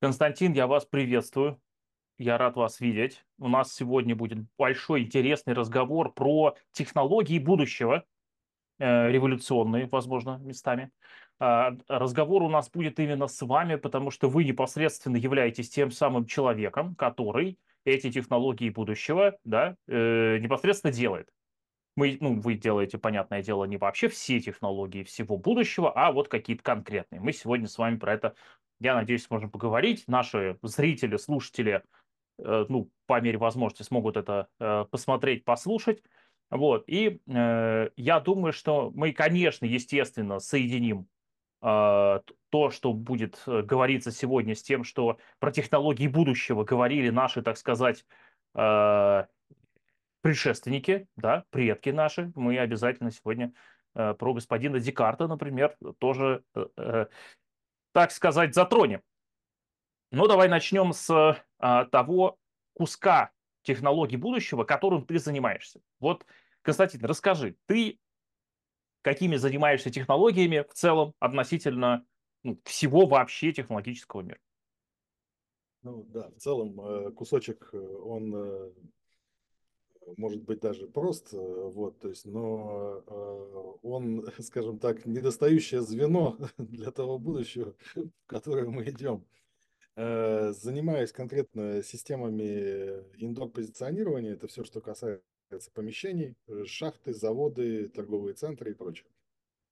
Константин, я вас приветствую. Я рад вас видеть. У нас сегодня будет большой интересный разговор про технологии будущего, э, революционные, возможно, местами. А, разговор у нас будет именно с вами, потому что вы непосредственно являетесь тем самым человеком, который эти технологии будущего да, э, непосредственно делает. Мы, ну, вы делаете, понятное дело, не вообще все технологии всего будущего, а вот какие-то конкретные. Мы сегодня с вами про это, я надеюсь, сможем поговорить. Наши зрители, слушатели, э, ну, по мере возможности смогут это э, посмотреть, послушать. Вот. И э, я думаю, что мы, конечно, естественно, соединим э, то, что будет э, говориться сегодня с тем, что про технологии будущего говорили наши, так сказать, э, предшественники, да, предки наши. Мы обязательно сегодня э, про господина Декарта, например, тоже, э, так сказать, затронем. Ну, давай начнем с э, того куска технологий будущего, которым ты занимаешься. Вот, Константин, расскажи, ты какими занимаешься технологиями в целом относительно ну, всего вообще технологического мира? Ну да, в целом э, кусочек, э, он может быть даже прост, вот, то есть, но он, скажем так, недостающее звено для того будущего, в которое мы идем. Занимаюсь конкретно системами индор-позиционирования, это все, что касается помещений, э, шахты, заводы, торговые центры и прочее.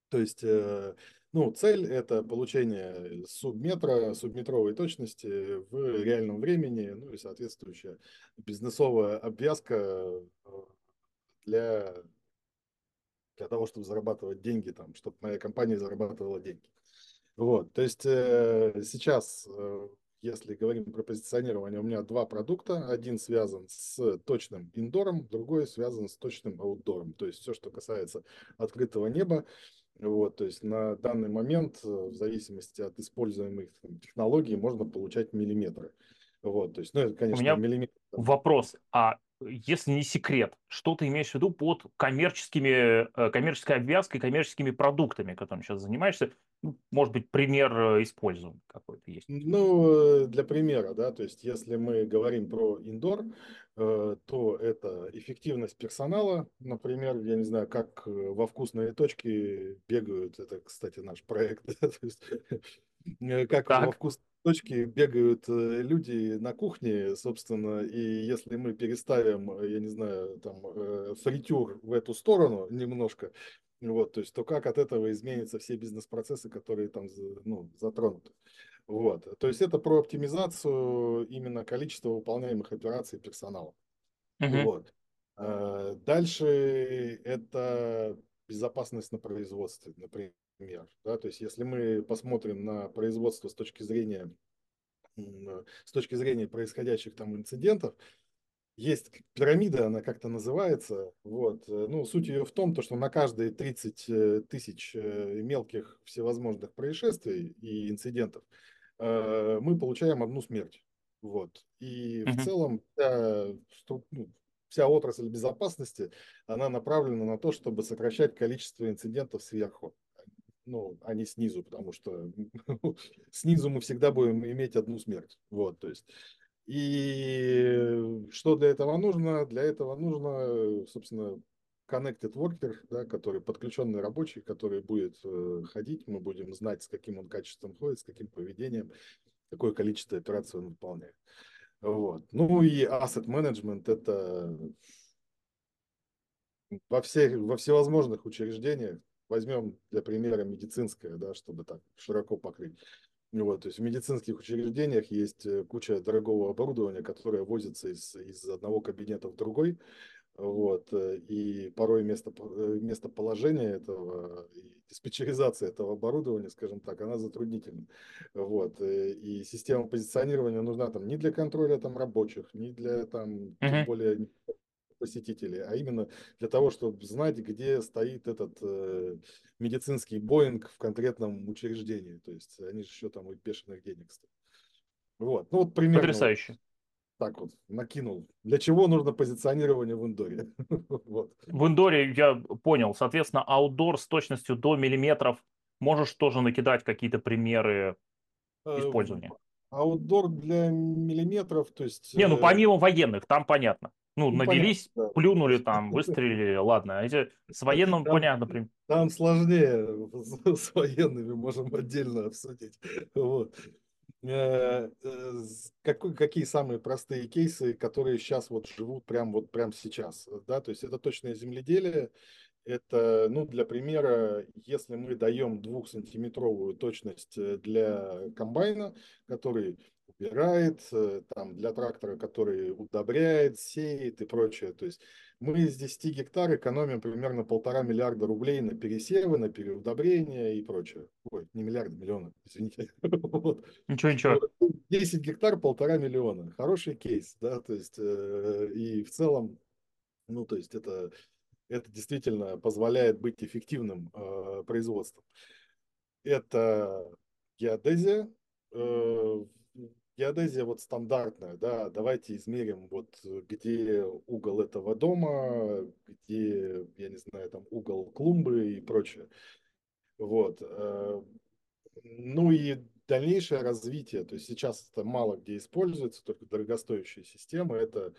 То есть, э, ну, цель – это получение субметра, субметровой точности в реальном времени, ну и соответствующая бизнесовая обвязка э, для, для того, чтобы зарабатывать деньги, там, чтобы моя компания зарабатывала деньги. Вот, то есть э, сейчас, если говорим про позиционирование, у меня два продукта. Один связан с точным индором, другой связан с точным аутдором. То есть все, что касается открытого неба, вот, то есть на данный момент, э, в зависимости от используемых технологий, можно получать миллиметры. Вот, то есть, ну, это, конечно, У меня миллиметр. вопрос. А если не секрет, что ты имеешь в виду под коммерческими, э, коммерческой обвязкой, коммерческими продуктами, которыми сейчас занимаешься? Ну, может быть, пример э, используем какой-то есть? Ну, для примера, да, то есть если мы говорим про индор, то это эффективность персонала, например, я не знаю, как во вкусные точки бегают, это, кстати, наш проект, то есть, как так. во вкусные точки бегают э, люди на кухне, собственно, и если мы переставим, э, я не знаю, там, э, фритюр в эту сторону немножко, вот, то есть, то как от этого изменятся все бизнес-процессы, которые там, ну, затронуты. Вот, то есть, это про оптимизацию именно количества выполняемых операций персонала. Uh-huh. Вот. Дальше это безопасность на производстве, например. Да? То есть если мы посмотрим на производство с точки зрения, с точки зрения происходящих там инцидентов, есть пирамида, она как-то называется. Вот. Ну, суть ее в том, то, что на каждые 30 э, тысяч э, мелких всевозможных происшествий и инцидентов э, мы получаем одну смерть. Вот. И uh-huh. в целом вся, ну, вся отрасль безопасности, она направлена на то, чтобы сокращать количество инцидентов сверху ну, а не снизу, потому что снизу мы всегда будем иметь одну смерть. Вот, то есть. И что для этого нужно? Для этого нужно, собственно, connected worker, да, который подключенный рабочий, который будет э, ходить, мы будем знать, с каким он качеством ходит, с каким поведением, какое количество операций он выполняет. Вот. Ну и asset management это во всех, во всевозможных учреждениях, возьмем для примера медицинское, да, чтобы так широко покрыть. Вот, то есть в медицинских учреждениях есть э, куча дорогого оборудования, которое возится из, из одного кабинета в другой. Вот, э, и порой место, э, местоположение этого, диспетчеризация этого оборудования, скажем так, она затруднительна. Вот, и система позиционирования нужна там не для контроля там рабочих, не для там, тем более посетителей, а именно для того, чтобы знать, где стоит этот э, медицинский Боинг в конкретном учреждении. То есть они же еще там и бешеных денег стоят. Вот, ну вот примерно. Потрясающе. Так вот, накинул. Для чего нужно позиционирование в индоре? вот. В индоре я понял. Соответственно, аутдор с точностью до миллиметров. Можешь тоже накидать какие-то примеры э, использования? аутдор для миллиметров, то есть, Не, ну э, помимо военных, там понятно. Ну, ну, понятно, навелись, да. Плюнули там, выстрелили, ладно. А Эти с военным Там, понятно. прям. там сложнее с, с военными, можем отдельно обсудить. Вот. Э, э, какой- какие самые простые кейсы, которые сейчас вот живут прям вот прям сейчас, да, то есть это точное земледелие, это, ну, для примера, если мы даем двухсантиметровую точность э, для комбайна, который убирает, э, там, для трактора, который удобряет, сеет и прочее, то есть мы из 10 гектар экономим примерно полтора миллиарда рублей на пересевы, на переудобрения и прочее. Ой, не миллиарда, миллиона, извините. Ничего, ничего. Вот. 10 гектар, полтора миллиона. Хороший кейс, да, то есть э, и в целом, ну, то есть это это действительно позволяет быть эффективным э, производством. Это геодезия. Э, геодезия вот стандартная, да, давайте измерим вот где угол этого дома, где, я не знаю, там угол клумбы и прочее. Вот. Э, ну и дальнейшее развитие, то есть сейчас это мало где используется, только дорогостоящие системы, это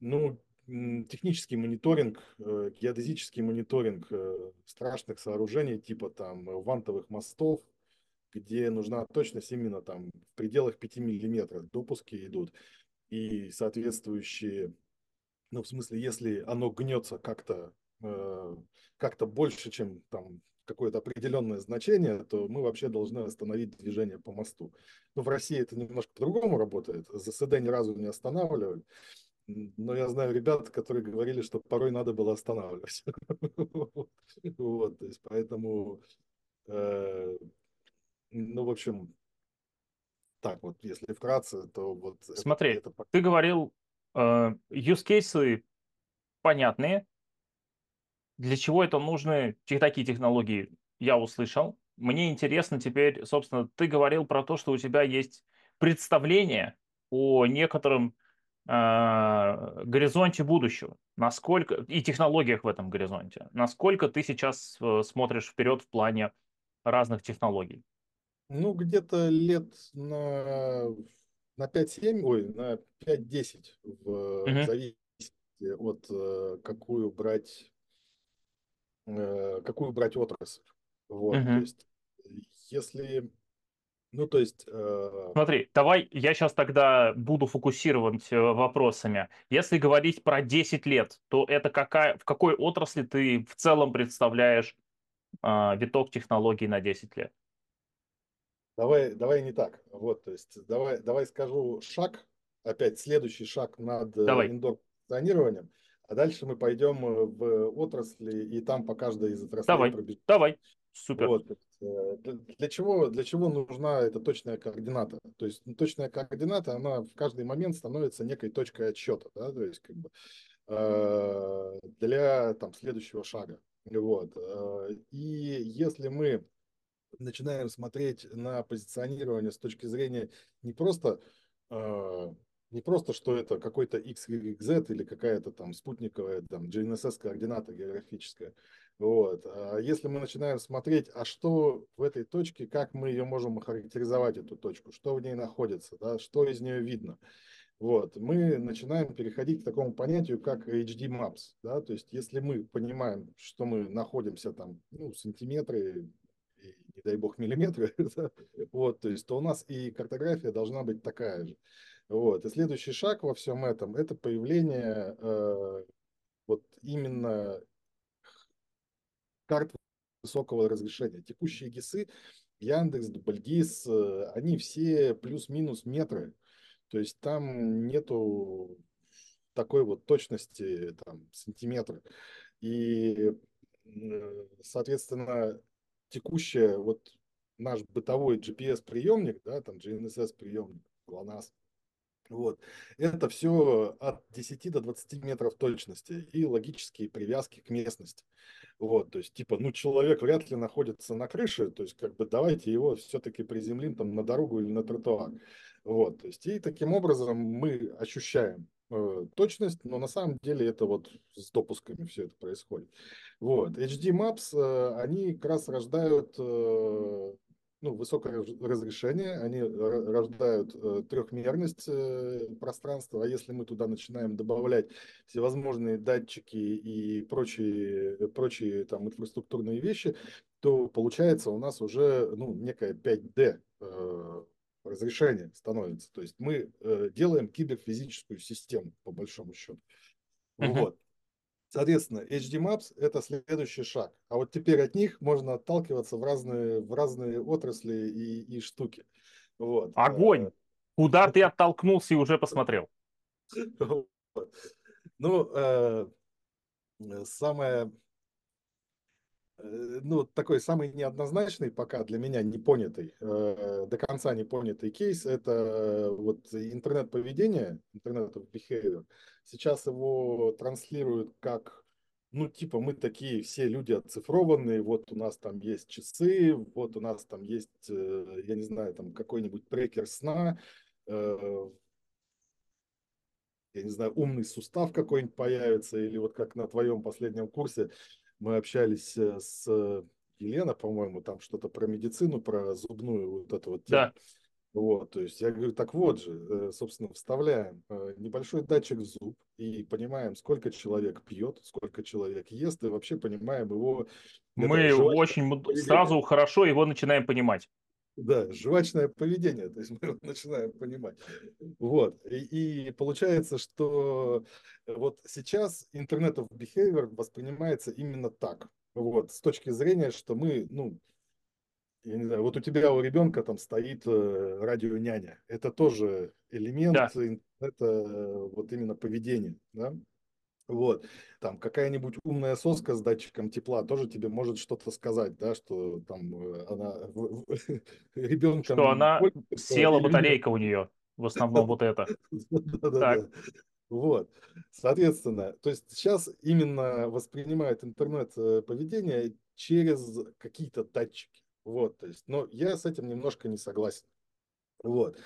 ну, технический мониторинг, э, геодезический мониторинг э, страшных сооружений, типа там вантовых мостов, где нужна точность именно там в пределах 5 миллиметров допуски идут. И соответствующие, ну, в смысле, если оно гнется как-то э, как-то больше, чем там какое-то определенное значение, то мы вообще должны остановить движение по мосту. Но в России это немножко по-другому работает. ЗСД ни разу не останавливали. Но я знаю ребят, которые говорили, что порой надо было останавливать. Вот, то есть поэтому, э, ну, в общем, так вот, если вкратце, то вот это, Смотри, это ты говорил, э, use cases понятные. Для чего это нужны такие технологии, я услышал. Мне интересно теперь, собственно, ты говорил про то, что у тебя есть представление о некотором э, горизонте будущего, насколько и технологиях в этом горизонте, насколько ты сейчас э, смотришь вперед в плане разных технологий. Ну, где-то лет на, на 5-7, ой, на 5-10, в, Мгм, зависимости от э, какую брать, э, какую брать отрасль. Вот, то мгм. есть, если, ну, то есть, э, Смотри, давай я сейчас тогда буду фокусировать э, вопросами. Если говорить про 10 лет, то это какая, в какой отрасли ты в целом представляешь а, виток технологий на 10 лет? Давай, давай не так. Вот, то есть, давай, давай скажу шаг, опять следующий шаг над э, Давай, индор-позиционированием, а дальше мы пойдем э, в отрасли, и там по каждой из отраслей давай, пробежим. давай, супер. Вот, э, для, чего, для чего нужна эта точная координата? То есть ну, точная координата, она в каждый момент становится некой точкой отсчета, да, то есть как бы э, для там следующего шага. Вот. И если мы начинаем смотреть на позиционирование с точки зрения не просто, э, не просто, что это какой-то X, Z или какая-то там спутниковая там GNSS-координата географическая. Вот. А если мы начинаем смотреть, а что в этой точке, как мы ее можем охарактеризовать, эту точку, что в ней находится, да, что из нее видно, вот, мы начинаем переходить к такому понятию, как HD Maps. Да? То есть, если мы понимаем, что мы находимся там ну, сантиметры, не дай бог, миллиметры, вот, то есть, то у нас и картография должна быть такая же. Вот. И следующий шаг во всем этом – это появление э, вот именно карт высокого разрешения. Текущие ГИСы, Яндекс, Дубльгиз, э, они все плюс-минус метры. То есть там нету такой вот точности там, сантиметра. И, э, соответственно, текущая вот наш бытовой GPS-приемник, да, там GNSS-приемник, GLONASS, вот. Это все от 10 до 20 метров точности и логические привязки к местности. Вот, то есть, типа, ну, человек вряд ли находится на крыше, то есть, как бы, давайте его все-таки приземлим там на дорогу или на тротуар. Вот, то есть, и таким образом мы ощущаем точность, но на самом деле это вот с допусками все это происходит. Вот, HD Maps, э, они как раз рождают э, ну, высокое разрешение, они рождают э, трехмерность э, пространства, а если мы туда начинаем добавлять всевозможные датчики и прочие, прочие там инфраструктурные вещи, то получается у нас уже ну, некое 5D э, разрешение становится. То есть мы э, делаем киберфизическую систему, по большому счету. Uh-huh. Вот. Соответственно, HD Maps – это следующий шаг. А вот теперь от них можно отталкиваться в разные, в разные отрасли и, и штуки. Вот. Огонь! Э, Куда ты оттолкнулся и уже посмотрел? Ну, э, самое Э, ну, такой самый неоднозначный пока для меня непонятый, э, до конца непонятый кейс, это э, вот интернет-поведение, интернет behavior. Сейчас его транслируют как, ну, типа, мы такие все люди оцифрованные, вот у нас там есть часы, вот у нас там есть, я не знаю, там какой-нибудь трекер сна, я не знаю, умный сустав какой-нибудь появится, или вот как на твоем последнем курсе мы общались э, с Еленой, по-моему, там что-то про медицину, про зубную вот эту вот тему. Да. Вот, то есть я говорю, так вот же, э, собственно, вставляем э, небольшой датчик в зуб и понимаем, сколько человек пьет, сколько человек ест, и вообще понимаем его... Мы очень сразу хорошо его начинаем понимать. Да, жвачное поведение, то есть мы его начинаем понимать. Вот, и, и получается, что вот сейчас интернет of behavior воспринимается именно так. Вот, с точки зрения, что мы, ну, я не знаю, вот у тебя, у ребенка там стоит э, радио няня. Это тоже элемент да. интернета, э, вот именно поведения, да? Вот. Там какая-нибудь умная соска с датчиком тепла тоже тебе может что-то сказать, да, что там э, она ребенка... Что она села батарейка у нее, в основном вот это. Вот, соответственно, то есть сейчас именно воспринимает интернет-поведение э, через какие-то датчики. Вот, то есть, но я с этим немножко не согласен. Вот.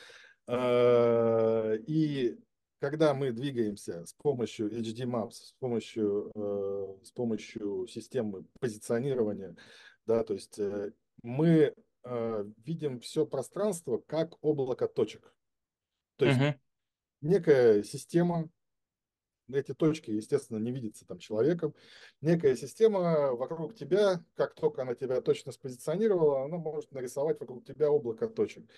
А, и когда мы двигаемся с помощью HD Maps, с помощью, э, с помощью системы позиционирования, да, то есть э, мы э, видим все пространство как облако точек. То есть uh-huh. некая система, эти точки, естественно, не видятся там человеком, некая система вокруг тебя, как только она тебя точно спозиционировала, она может нарисовать вокруг тебя облако точек.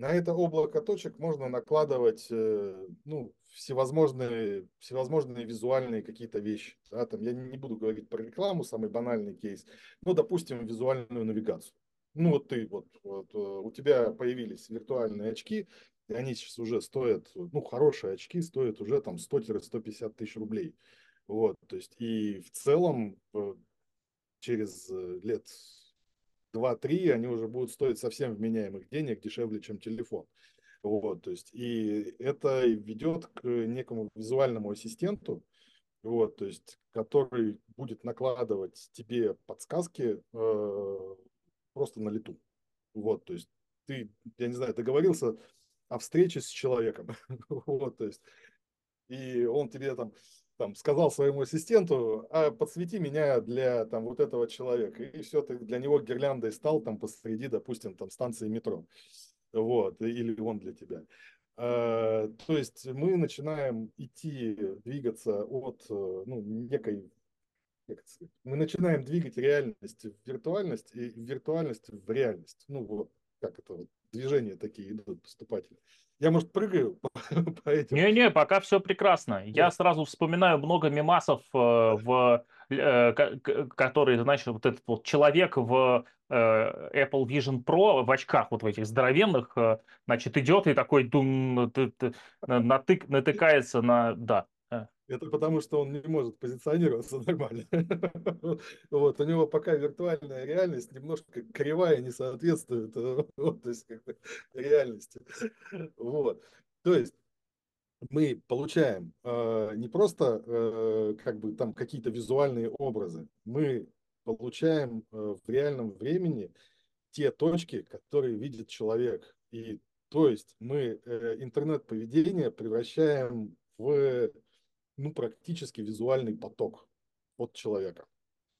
На это облако точек можно накладывать э, ну, всевозможные, всевозможные визуальные какие-то вещи. Да, там, я не буду говорить про рекламу, самый банальный кейс, но, допустим, визуальную навигацию. Ну, вот ты, вот, вот э, у тебя появились виртуальные очки, и они сейчас уже стоят, ну, хорошие очки стоят уже там 100-150 тысяч рублей. Вот, то есть, и в целом э, через лет 2-3 они уже будут стоить совсем вменяемых денег, дешевле, чем телефон. Вот, то есть, и это ведет к некому визуальному ассистенту, вот, то есть, который будет накладывать тебе подсказки э, просто на лету. Вот, то есть, ты, я не знаю, договорился о встрече с человеком, вот, то есть, и он тебе там там, сказал своему ассистенту, а подсвети меня для там вот этого человека. И все, ты для него гирляндой стал там посреди, допустим, там станции метро. Вот, или он для тебя. А, то есть мы начинаем идти, двигаться от ну, некой мы начинаем двигать реальность в виртуальность и виртуальность в реальность. Ну вот, как это вот, движения такие идут поступательные. Я, может, прыгаю. Не-не, пока все прекрасно. Я сразу вспоминаю много мемасов, э, в, э, которые, знаешь, вот этот вот человек в э, Apple Vision Pro в очках вот в этих здоровенных, значит, идет и такой дум, натык, натыкается на, да, это потому, что он не может позиционироваться нормально. Вот, у него пока виртуальная реальность немножко кривая, не соответствует вот, то есть, как бы, реальности. Вот. То есть мы получаем э, не просто э, как бы там какие-то визуальные образы, мы получаем э, в реальном времени те точки, которые видит человек. И то есть мы э, интернет-поведение превращаем в ну, практически визуальный поток от человека.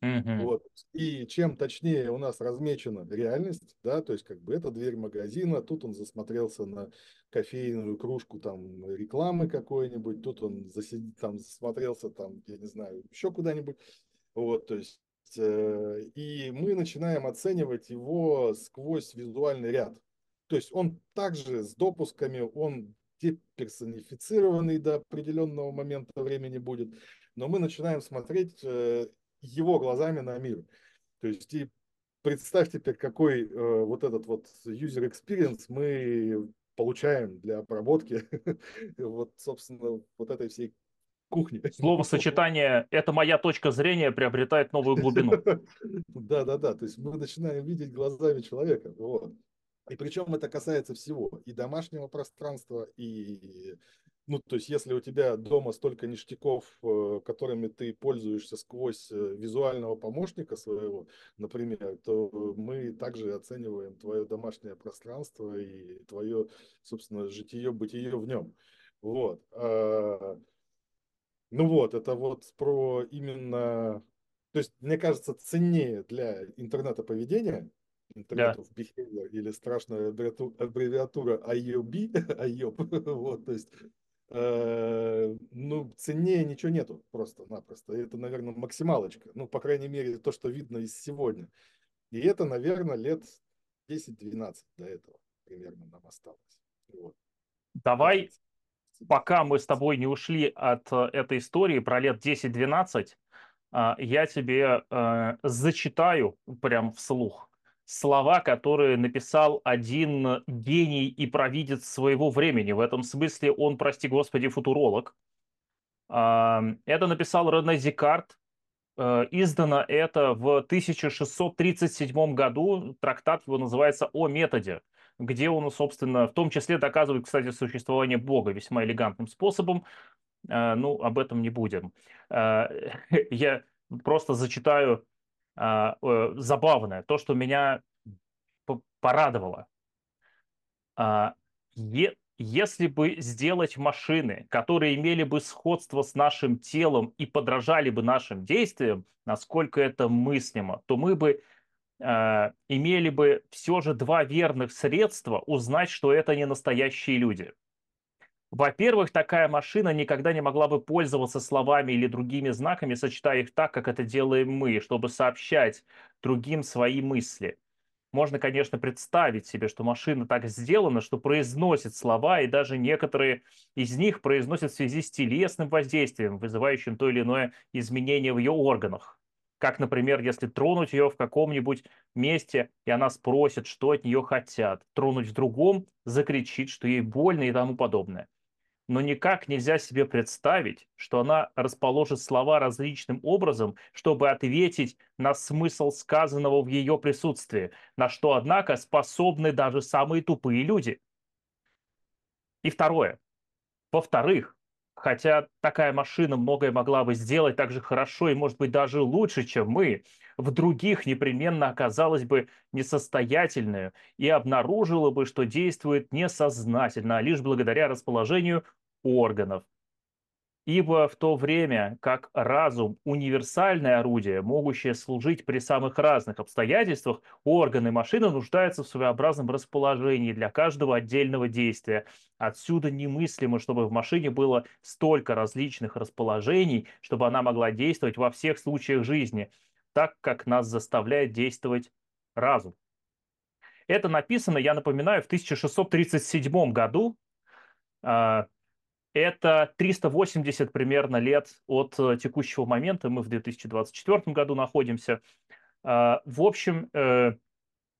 Мгм. Вот. И чем точнее у нас размечена реальность, да, то есть как бы это дверь магазина, тут он засмотрелся на кофейную кружку там рекламы какой-нибудь, тут он засидит, там засмотрелся там, я не знаю, еще куда-нибудь. Вот, то есть э, и мы начинаем оценивать его сквозь визуальный ряд. То есть он также с допусками, он деперсонифицированный до определенного момента времени будет, но мы начинаем смотреть э, его глазами на мир. То есть и представь теперь, какой э, вот этот вот user experience мы получаем для обработки вот, собственно, вот этой всей кухни. Словосочетание «это моя точка зрения» приобретает новую глубину. Да, да, да. То есть мы начинаем видеть глазами человека. Вот. И причем это касается всего. И домашнего пространства, и ну, то есть, если у тебя дома столько ништяков, э, которыми ты пользуешься сквозь э, визуального помощника своего, например, то мы также оцениваем твое домашнее пространство и твое, собственно, житие-бытие в нем. Вот. А, ну вот, это вот про именно... То есть, мне кажется, ценнее для интернета поведения, Internet Да. of Behavior или страшная аббревиатура IOB, IOB, вот, то есть ну, ценнее ничего нету просто-напросто. Это, наверное, максималочка. Ну, по крайней мере, то, что видно из сегодня. И это, наверное, лет 10-12 до этого примерно нам осталось. Вот. Давай, пока мы с тобой не ушли от э, этой истории про лет 10-12, а, я тебе э, зачитаю прям вслух слова, которые написал один гений и провидец своего времени. В этом смысле он, прости господи, футуролог. А, Это написал Рене Декарт. Э, Издано это в 1637 году. Трактат его называется «О методе», где он, собственно, в том числе доказывает, кстати, существование Бога весьма элегантным способом. Э, Ну, об этом не будем. Э, Я просто зачитаю забавное, то, что меня порадовало. А, Если бы сделать машины, которые имели бы сходство с нашим телом и подражали бы нашим действиям, насколько это мыслимо, то мы бы э, имели бы все же два верных средства узнать, что это не настоящие люди. Во-первых, такая машина никогда не могла бы пользоваться словами или другими знаками, сочетая их так, как это делаем мы, чтобы сообщать другим свои мысли. Можно, конечно, представить себе, что машина так сделана, что произносит слова, и даже некоторые из них произносят в связи с телесным воздействием, вызывающим то или иное изменение в ее органах. Как, например, если тронуть ее в каком-нибудь месте, и она спросит, что от нее хотят. Тронуть в другом, закричит, что ей больно и тому подобное но никак нельзя себе представить, что она расположит слова различным образом, чтобы ответить на смысл сказанного в ее присутствии, на что, однако, способны даже самые тупые люди. И второе. Во-вторых, хотя такая машина многое могла бы сделать так же хорошо и, может быть, даже лучше, чем мы, в других непременно оказалась бы несостоятельной и обнаружила бы, что действует несознательно, а лишь благодаря расположению органов. Ибо в то время как разум– универсальное орудие, могущее служить при самых разных обстоятельствах, органы машины нуждаются в своеобразном расположении для каждого отдельного действия. Отсюда немыслимо, чтобы в машине было столько различных расположений, чтобы она могла действовать во всех случаях жизни, так как нас заставляет действовать разум. Это написано, я напоминаю, в 1637 году. Это 380 примерно лет от э, текущего момента. Мы в 2024 году находимся. А, В общем, э,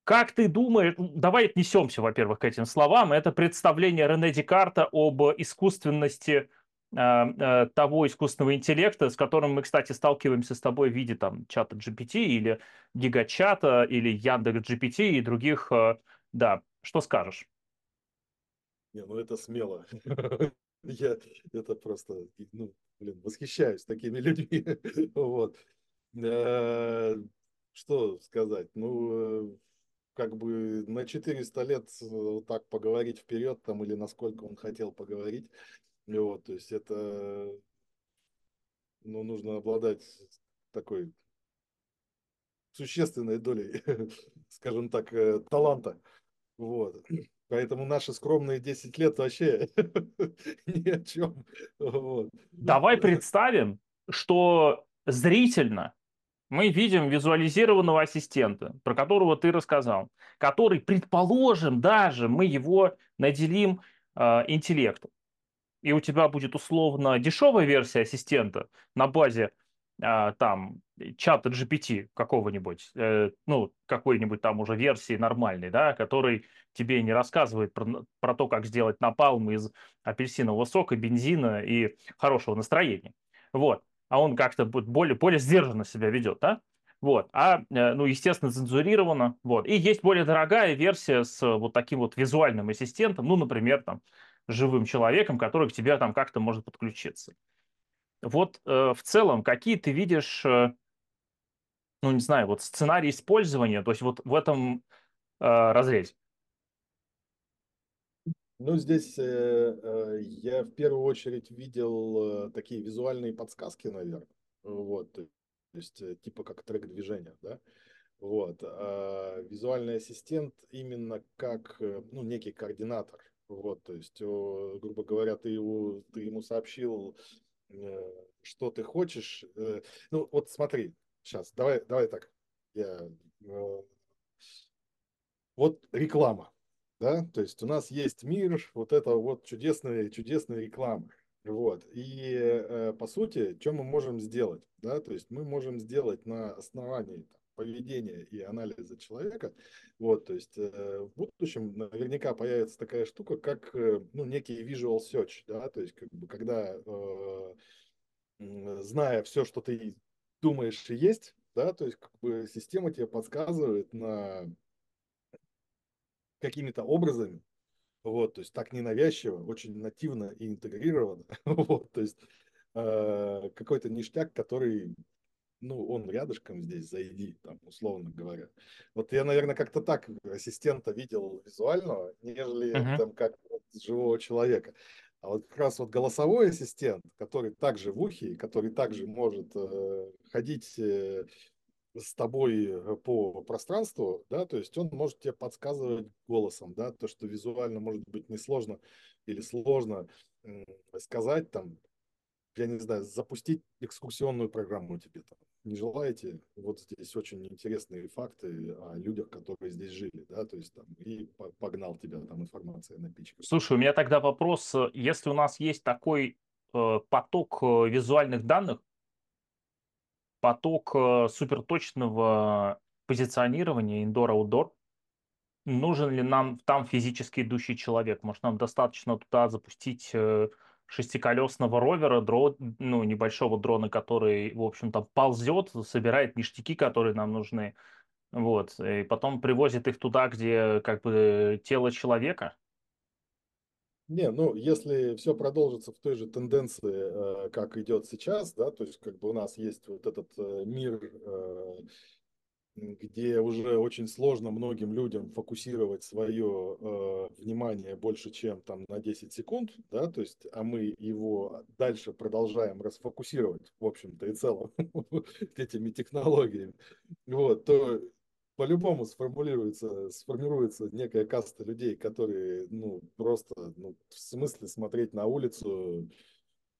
как ты думаешь, давай отнесемся, во-первых, к этим словам. Это представление Рене Декарта об искусственности а, а, того искусственного интеллекта, с которым мы, кстати, сталкиваемся с тобой в виде там чата GPT или гигачата или Яндекс GPT и других. э, Да, что скажешь? Не, ну это смело. Я это просто, ну, блин, восхищаюсь такими людьми. Вот. Э, Что сказать? Ну, э, как бы на 400 лет вот так поговорить вперед там или насколько он хотел поговорить. Вот, то есть это, ну, нужно обладать такой существенной долей, скажем так, э, таланта. Вот. Поэтому наши скромные 10 лет вообще ни о чем. Вот. Давай представим, что зрительно мы видим визуализированного ассистента, про которого ты рассказал, который, предположим, даже мы его наделим э, интеллектом. И у тебя будет условно дешевая версия ассистента на базе э, там чата GPT какого-нибудь, э, ну, какой-нибудь там уже версии нормальной, да, который тебе не рассказывает про, про то, как сделать напалм из апельсинового сока, бензина и хорошего настроения. Вот а он как-то более, более сдержанно себя ведет, да? Вот, а, э, ну, естественно, цензурировано, вот. И есть более дорогая версия с вот таким вот визуальным ассистентом, ну, например, там, живым человеком, который к тебе там как-то может подключиться. Вот э, в целом, какие ты видишь, э, ну, не знаю, вот сценарий использования, то есть вот в этом э, разрезе? Ну, здесь э, э, я в первую очередь видел э, такие визуальные подсказки, наверное. Вот, то есть э, типа как трек движения, да. Вот. А визуальный ассистент именно как, э, ну, некий координатор. Вот, то есть, грубо говоря, ты, его, ты ему сообщил, э, что ты хочешь. Э, ну, вот смотри, сейчас, давай, давай так. Я, э, вот реклама да, то есть у нас есть мир вот этого вот чудесной, чудесной рекламы, вот, и э, по сути, что мы можем сделать, да, то есть мы можем сделать на основании поведения и анализа человека, вот, то есть э, в будущем наверняка появится такая штука, как, э, ну, некий visual search, да, то есть как бы когда, э, зная все, что ты думаешь и есть, да, то есть как бы система тебе подсказывает на какими-то образами, вот, то есть так ненавязчиво, очень нативно и интегрировано, вот, то есть э, какой-то ништяк, который, ну, он рядышком здесь, зайди, там, условно говоря. Вот я, наверное, как-то так ассистента видел визуального, нежели uh-huh. там как вот, живого человека. А вот как раз вот голосовой ассистент, который также в ухе, который также может э, ходить э, с тобой э, по пространству, да, то есть он может тебе подсказывать голосом, да, то, что визуально может быть несложно или сложно сказать, там, я не знаю, запустить экскурсионную программу тебе там. Не желаете? Вот здесь очень интересные факты о людях, которые здесь жили, да, то есть там, и погнал тебя там информация на пичках. Слушай, у меня тогда вопрос, э, если у нас есть такой э, поток э, визуальных данных, поток э, суперточного позиционирования indoor-outdoor. Нужен ли нам там физически идущий человек? Может, нам достаточно туда запустить э, шестиколесного ровера, дрон, ну, небольшого дрона, который, в общем-то, ползет, собирает ништяки, которые нам нужны, вот, и потом привозит их туда, где как бы тело человека. Не, ну, если все продолжится в той же тенденции, э, как идет сейчас, да, то есть как бы у нас есть вот этот э, мир, э, где уже очень сложно многим людям фокусировать свое внимание больше, чем там на 10 секунд, да, то есть, а мы его дальше продолжаем расфокусировать, в общем-то и целом, этими технологиями, вот, то по-любому сформулируется, сформируется некая каста людей, которые, ну, просто, ну, в смысле смотреть на улицу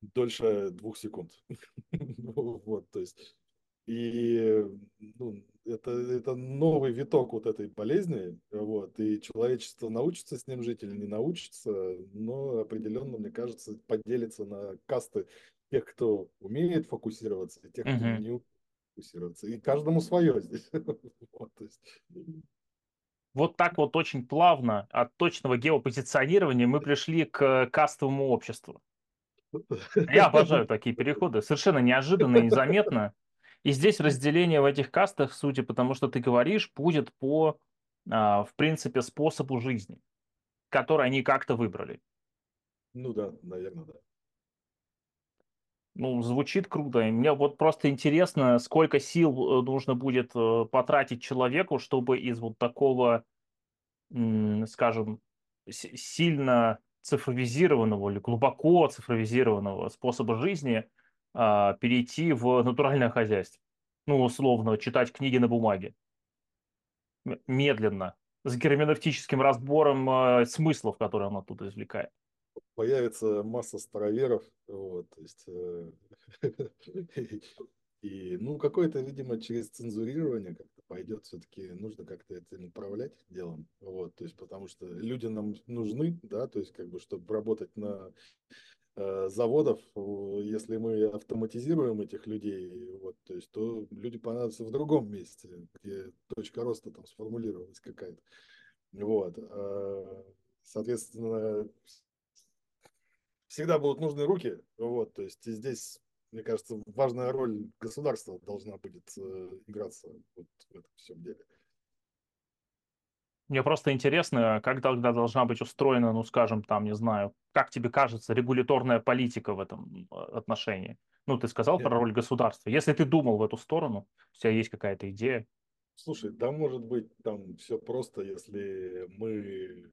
дольше двух секунд. Вот, то есть, и ну, это, это новый виток вот этой болезни, вот, и человечество научится с ним жить или не научится, но определенно, мне кажется, поделится на касты тех, кто умеет фокусироваться, и тех, кто uh-huh. не умеет фокусироваться. И каждому свое здесь. вот, есть... вот так вот очень плавно от точного геопозиционирования мы пришли к кастовому обществу. Я обожаю такие переходы. Совершенно неожиданно и незаметно. И здесь разделение в этих кастах, судя по тому, что ты говоришь, будет по, а, в принципе, способу жизни, который они как-то выбрали. Ну да, наверное, да. Ну, звучит круто. И мне вот просто интересно, сколько сил э, нужно будет э, потратить человеку, чтобы из вот такого, скажем, сильно цифровизированного или глубоко цифровизированного способа жизни а, перейти в натуральное хозяйство. ну, условно, читать книги на бумаге. Медленно, с герменевтическим разбором э, смыслов, которые он оттуда извлекает. Появится масса староверов, вот, то есть, э, и, ну, какое-то, видимо, через цензурирование как-то пойдет, все-таки нужно как-то это управлять делом, вот, то есть, потому что люди нам нужны, да, то есть, как бы, чтобы работать на заводов, если мы автоматизируем этих людей, вот, то есть, то люди понадобятся в другом месте, где точка роста там сформулировалась какая-то. Вот. А, соответственно, всегда будут нужны руки. Вот, то есть здесь, мне кажется, важная роль государства должна будет э, играться вот в этом всем деле. Мне просто интересно, как тогда должна быть устроена, ну, скажем, там, не знаю, как тебе кажется, регуляторная политика в этом а, отношении? Ну, ты сказал Нет. про роль государства. Если ты думал в эту сторону, у тебя есть какая-то идея? Слушай, да, может быть, там все просто, если мы,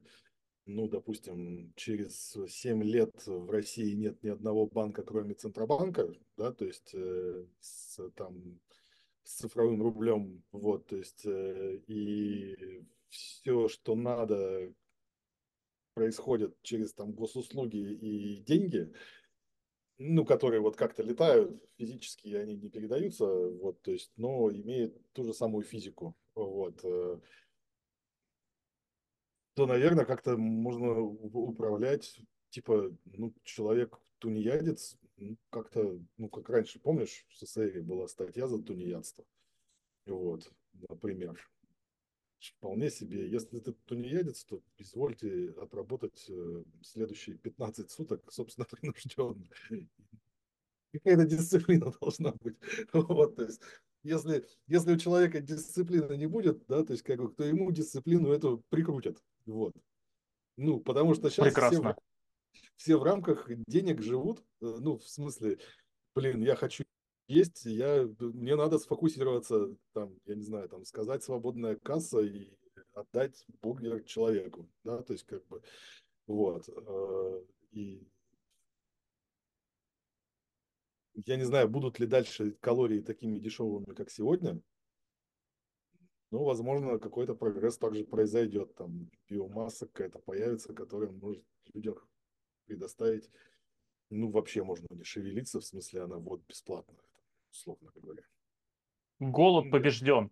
ну, допустим, через 7 лет в России нет ни одного банка, кроме Центробанка, да, то есть э, с, там с цифровым рублем, вот, то есть э, и все, что надо, происходит через там госуслуги и деньги, ну, которые вот как-то летают, физически они не передаются, вот, то есть, но имеют ту же самую физику, вот, э, то, наверное, как-то можно управлять, типа, ну, человек тунеядец, ну, как-то, ну, как раньше, помнишь, в СССР была статья за тунеядство, вот, например, вполне себе. Если ты тунеядец, то извольте отработать э, следующие 15 суток, собственно, принужденно. Какая-то дисциплина должна быть. Вот, то есть, если, если у человека дисциплины не будет, да, то есть, как бы, то ему дисциплину эту прикрутят. Вот. Ну, потому что сейчас Прекрасно. все, все в рамках денег живут, э, ну, в смысле, блин, я хочу есть, я, мне надо сфокусироваться, там, я не знаю, там, сказать свободная касса и отдать бургер человеку, да, то есть как бы, вот, э, и я не знаю, будут ли дальше калории такими дешевыми, как сегодня, но, возможно, какой-то прогресс также произойдет, там, биомасса какая-то появится, которая может людям предоставить, ну, вообще можно не шевелиться, в смысле, она вот бесплатная условно говоря. Голод побежден.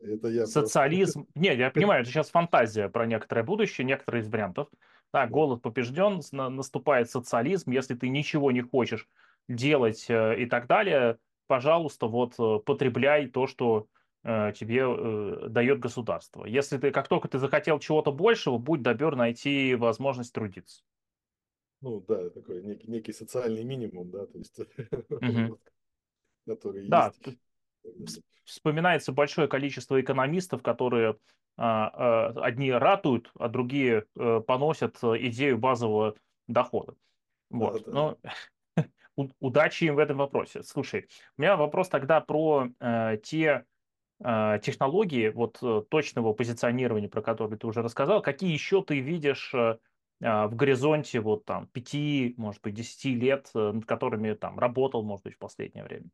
Это я Социализм. Просто... Нет, я понимаю, это сейчас фантазия про некоторое будущее, некоторые из вариантов. Да, голод побежден, наступает социализм. Если ты ничего не хочешь делать э, и так далее, пожалуйста, вот э, потребляй то, что э, тебе дает государство. Если ты, как только ты захотел чего-то большего, будь добер найти возможность трудиться. Ну да, такой некий, некий социальный минимум, да, то есть угу. Которые да, есть. Вспоминается большое количество экономистов, которые а, а, одни ратуют, а другие а, поносят идею базового дохода. Вот. Да, да. Но удачи им в этом вопросе. Слушай, у меня вопрос тогда про э, те э, технологии вот э, точного позиционирования, про которые ты уже рассказал. Какие еще ты видишь э, в горизонте вот там пяти, может быть, десяти лет, над которыми там работал, может быть, в последнее время?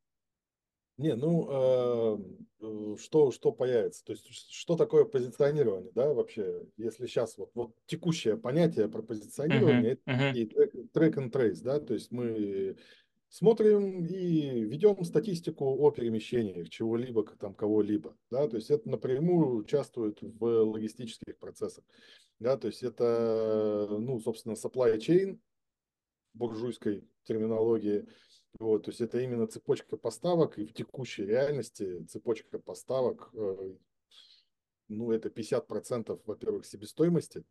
Не, ну, э, э, что, что появится? То есть, что такое позиционирование, да, вообще? Если сейчас вот, вот текущее понятие про позиционирование, uh-huh, это uh-huh. трек, трек and trace, да, то есть мы смотрим и ведем статистику о перемещениях чего-либо, там, кого-либо, да, то есть это напрямую участвует в логистических процессах, да, то есть это, ну, собственно, supply chain буржуйской терминологии, вот, то есть это именно цепочка поставок, и в текущей реальности цепочка поставок, э, ну, это 50%, во-первых, себестоимости,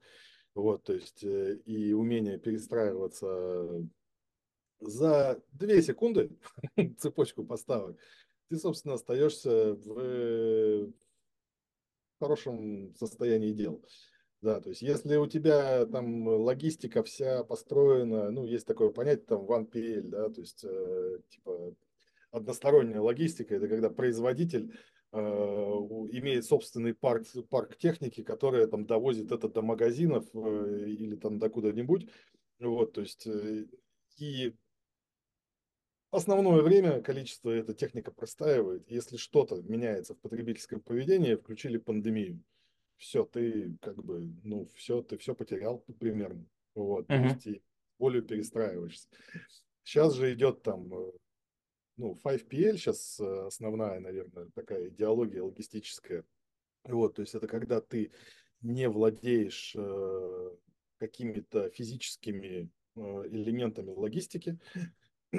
вот, то есть э, и умение перестраиваться за 2 секунды цепочку поставок, ты, собственно, остаешься в хорошем состоянии дел. Да, то есть если у тебя там логистика вся построена, ну, есть такое понятие там one да, то есть э, типа односторонняя логистика, это когда производитель э, имеет собственный парк, парк техники, которая там довозит это до магазинов э, или там до куда-нибудь, вот, то есть э, и основное время количество эта техника простаивает. Если что-то меняется в потребительском поведении, включили пандемию. Все, ты как бы, ну, все, ты все потерял примерно. Вот, то Мгм. есть и более перестраиваешься. Сейчас же идет там, э, ну, 5PL сейчас основная, наверное, такая идеология логистическая. Вот, то есть это когда ты не владеешь э, какими-то физическими э, элементами логистики,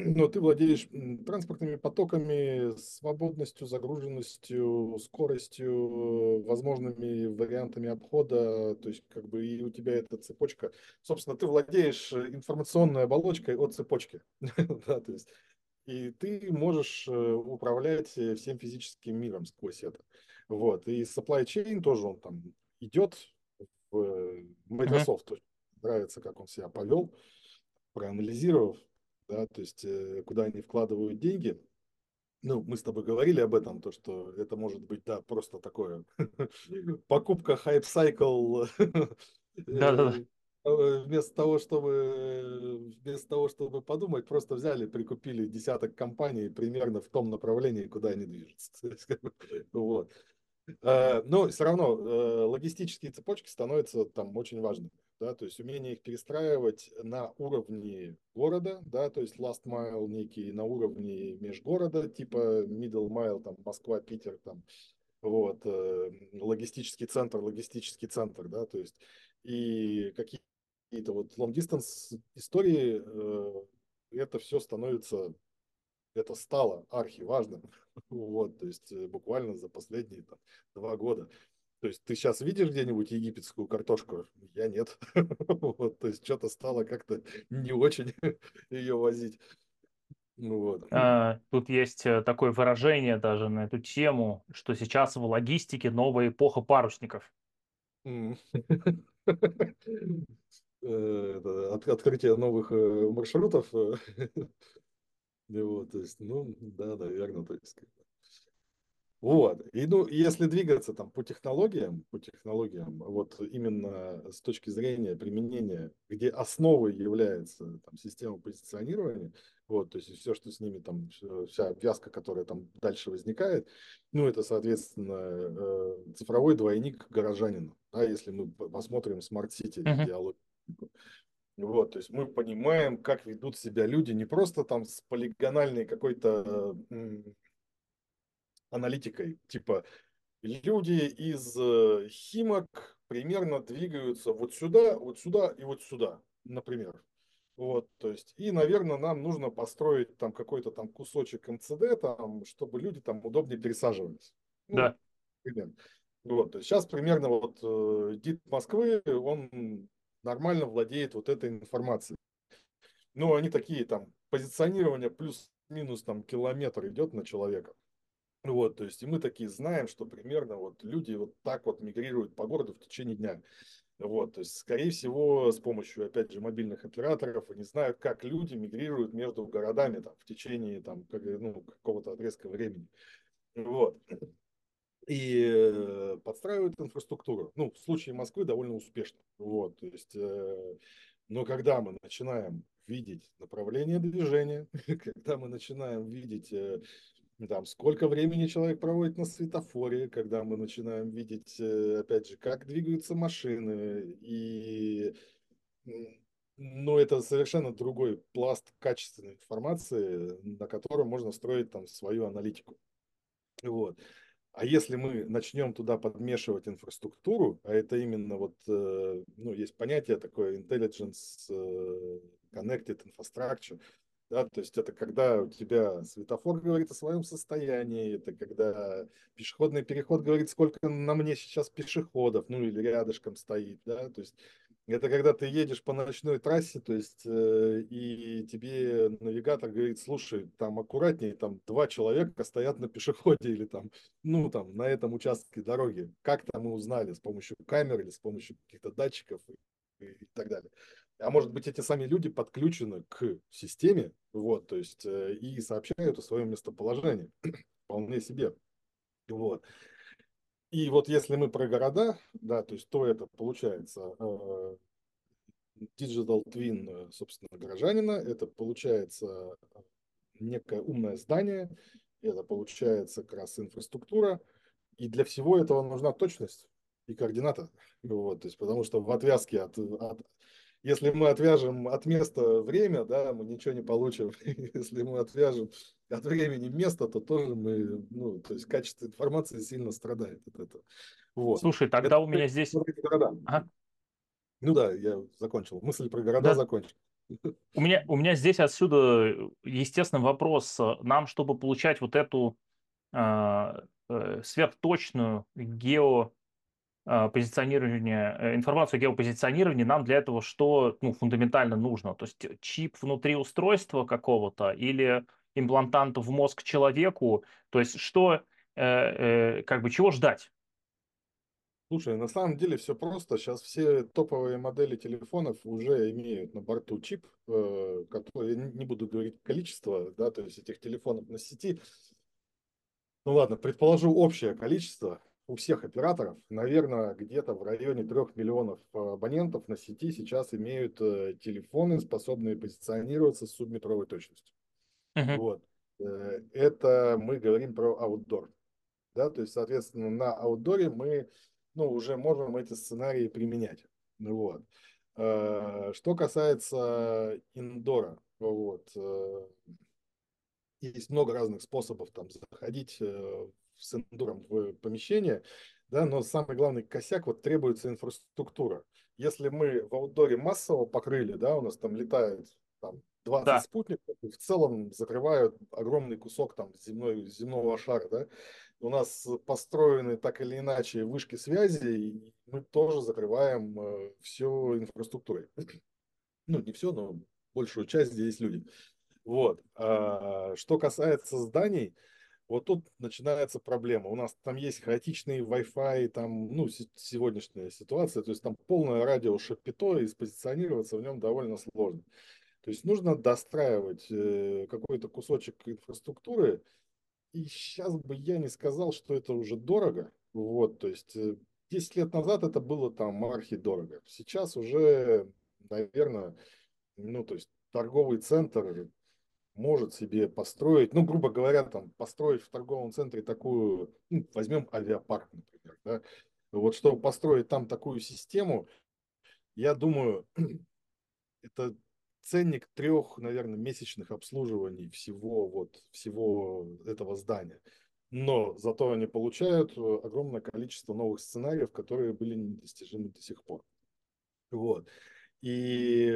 но ты владеешь транспортными потоками, свободностью, загруженностью, скоростью, возможными вариантами обхода, то есть как бы и у тебя эта цепочка. Собственно, ты владеешь информационной оболочкой от цепочки. да, то есть, и ты можешь э, управлять всем физическим миром сквозь это. Вот. И supply chain тоже он там идет в. Microsoft. Нравится, как он себя повел, проанализировав да, то есть э, куда они вкладывают деньги. Ну, мы с тобой говорили об этом, то, что это может быть, да, просто такое покупка хайп-сайкл Да-да-да. вместо того, чтобы вместо того, чтобы подумать, просто взяли, прикупили десяток компаний примерно в том направлении, куда они движутся. Вот. Э, но все равно э, логистические цепочки становятся там очень важными. Да, то есть умение их перестраивать на уровне города, да, то есть last mile некий на уровне межгорода, типа middle mile, там Москва, Питер, там, вот, э, логистический центр, логистический центр, да, то есть и какие-то вот long distance истории, это все становится это стало архиважным. Вот, то есть э, буквально за последние там, два года. То есть ты сейчас видишь где-нибудь египетскую картошку? Я нет. Вот, то есть что-то стало как-то не очень ее возить. Ну вот. А, Тут есть э, такое выражение даже на эту тему, что сейчас в логистике новая эпоха парусников. Э, Открытие новых э, маршрутов. Вот, то есть, ну, да, наверное, то есть. Вот. И ну, если двигаться там по технологиям, по технологиям, вот именно с точки зрения применения, где основой является там, система позиционирования, вот, то есть все, что с ними там, вся обвязка, которая там дальше возникает, ну, это, соответственно, э, цифровой двойник горожанина, да, если мы посмотрим City Мгм. идеологию. Вот, то есть мы понимаем, как ведут себя люди не просто там с полигональной какой-то аналитикой. Типа люди из э, Химок примерно двигаются вот сюда, вот сюда и вот сюда, например. Вот, то есть, и, наверное, нам нужно построить там какой-то там кусочек МЦД, там, чтобы люди там удобнее пересаживались. Ну, Да. примерно. Вот, то есть сейчас примерно вот э, ДИТ Москвы, он нормально владеет вот этой информацией. Ну, они такие там, позиционирование плюс-минус там километр идет на человека. Вот, то есть и мы такие знаем, что примерно вот люди вот так вот мигрируют по городу в течение дня. Вот, то есть, скорее всего, с помощью, опять же, мобильных операторов, они знают, как люди мигрируют между городами там, в течение там, ну, какого-то отрезка времени. Вот. И э, подстраивают инфраструктуру. Ну, в случае Москвы довольно успешно. Вот, то есть, э, но когда мы начинаем видеть направление движения, когда мы начинаем видеть э, там, сколько времени человек проводит на светофоре, когда мы начинаем видеть, э, опять же, как двигаются машины. И, ну, это совершенно другой пласт качественной информации, на котором можно строить там свою аналитику. Вот. А если мы начнем туда подмешивать инфраструктуру, а это именно вот, э, ну, есть понятие такое intelligence э, connected infrastructure, да, то есть это когда у тебя светофор говорит о своем состоянии, это когда пешеходный переход говорит, сколько на мне сейчас пешеходов, ну или рядышком стоит, да, то есть это когда ты едешь по ночной трассе, то есть э, и тебе навигатор говорит, слушай, там аккуратнее, там два человека стоят на пешеходе или там, ну там на этом участке дороги. Как там мы узнали? С помощью камер или с помощью каких-то датчиков и, и так далее а может быть, эти сами люди подключены к системе, вот, то есть, э, и сообщают о своем местоположении, вполне себе, вот. И вот если мы про города, да, то есть, то это получается э, Digital Twin, собственно, горожанина, это получается некое умное здание, это получается как раз инфраструктура, и для всего этого нужна точность и координата. Вот, то есть, потому что в отвязке от, от если мы отвяжем от места время, да, мы ничего не получим. Если мы отвяжем от времени место, то тоже мы, ну, то есть качество информации сильно страдает от этого. Вот. Слушай, тогда Это, у меня здесь... Города. Ага. Ну да, я закончил. Мысль про города да. закончил. У меня, у меня здесь отсюда естественный вопрос. Нам, чтобы получать вот эту э, э, сверхточную гео позиционирование, э, информацию о геопозиционировании, нам для этого что ну, фундаментально нужно? То есть чип внутри устройства какого-то или имплантант в мозг человеку? То есть что, э, э, как бы, чего ждать? Слушай, на самом деле все просто. Сейчас все топовые модели телефонов уже имеют на борту чип, который, не буду говорить количество, да, то есть этих телефонов на сети. Ну ладно, предположу общее количество у всех операторов, наверное, где-то в районе 3 миллионов э, абонентов на сети сейчас имеют э, телефоны, способные позиционироваться с субметровой точностью. Uh-huh. Вот. Э, это мы говорим про аутдор. Да, то есть, соответственно, на аутдоре мы ну, уже можем эти сценарии применять. Вот. Что касается индора, вот, есть много разных способов там заходить с эндуром в помещение, да, но самый главный косяк, вот требуется инфраструктура. Если мы в аутдоре массово покрыли, да, у нас там летает там, 20 да. спутников, и в целом закрывают огромный кусок там земной, земного шара, да, у нас построены так или иначе вышки связи, и мы тоже закрываем э, всю инфраструктуру. Ну, не все, но большую часть, где есть люди. Вот. А, что касается зданий, вот тут начинается проблема. У нас там есть хаотичный Wi-Fi, там, ну, сегодняшняя ситуация, то есть там полное радио шапито, и спозиционироваться в нем довольно сложно. То есть нужно достраивать э, какой-то кусочек инфраструктуры, и сейчас бы я не сказал, что это уже дорого. Вот, то есть э, 10 лет назад это было там архидорого. Сейчас уже, наверное, ну, то есть торговый центр может себе построить, ну, грубо говоря, там, построить в торговом центре такую, ну, возьмем авиапарк, например, да, вот чтобы построить там такую систему, я думаю, это ценник трех, наверное, месячных обслуживаний всего вот всего этого здания. Но зато они получают огромное количество новых сценариев, которые были недостижимы до сих пор. Вот. И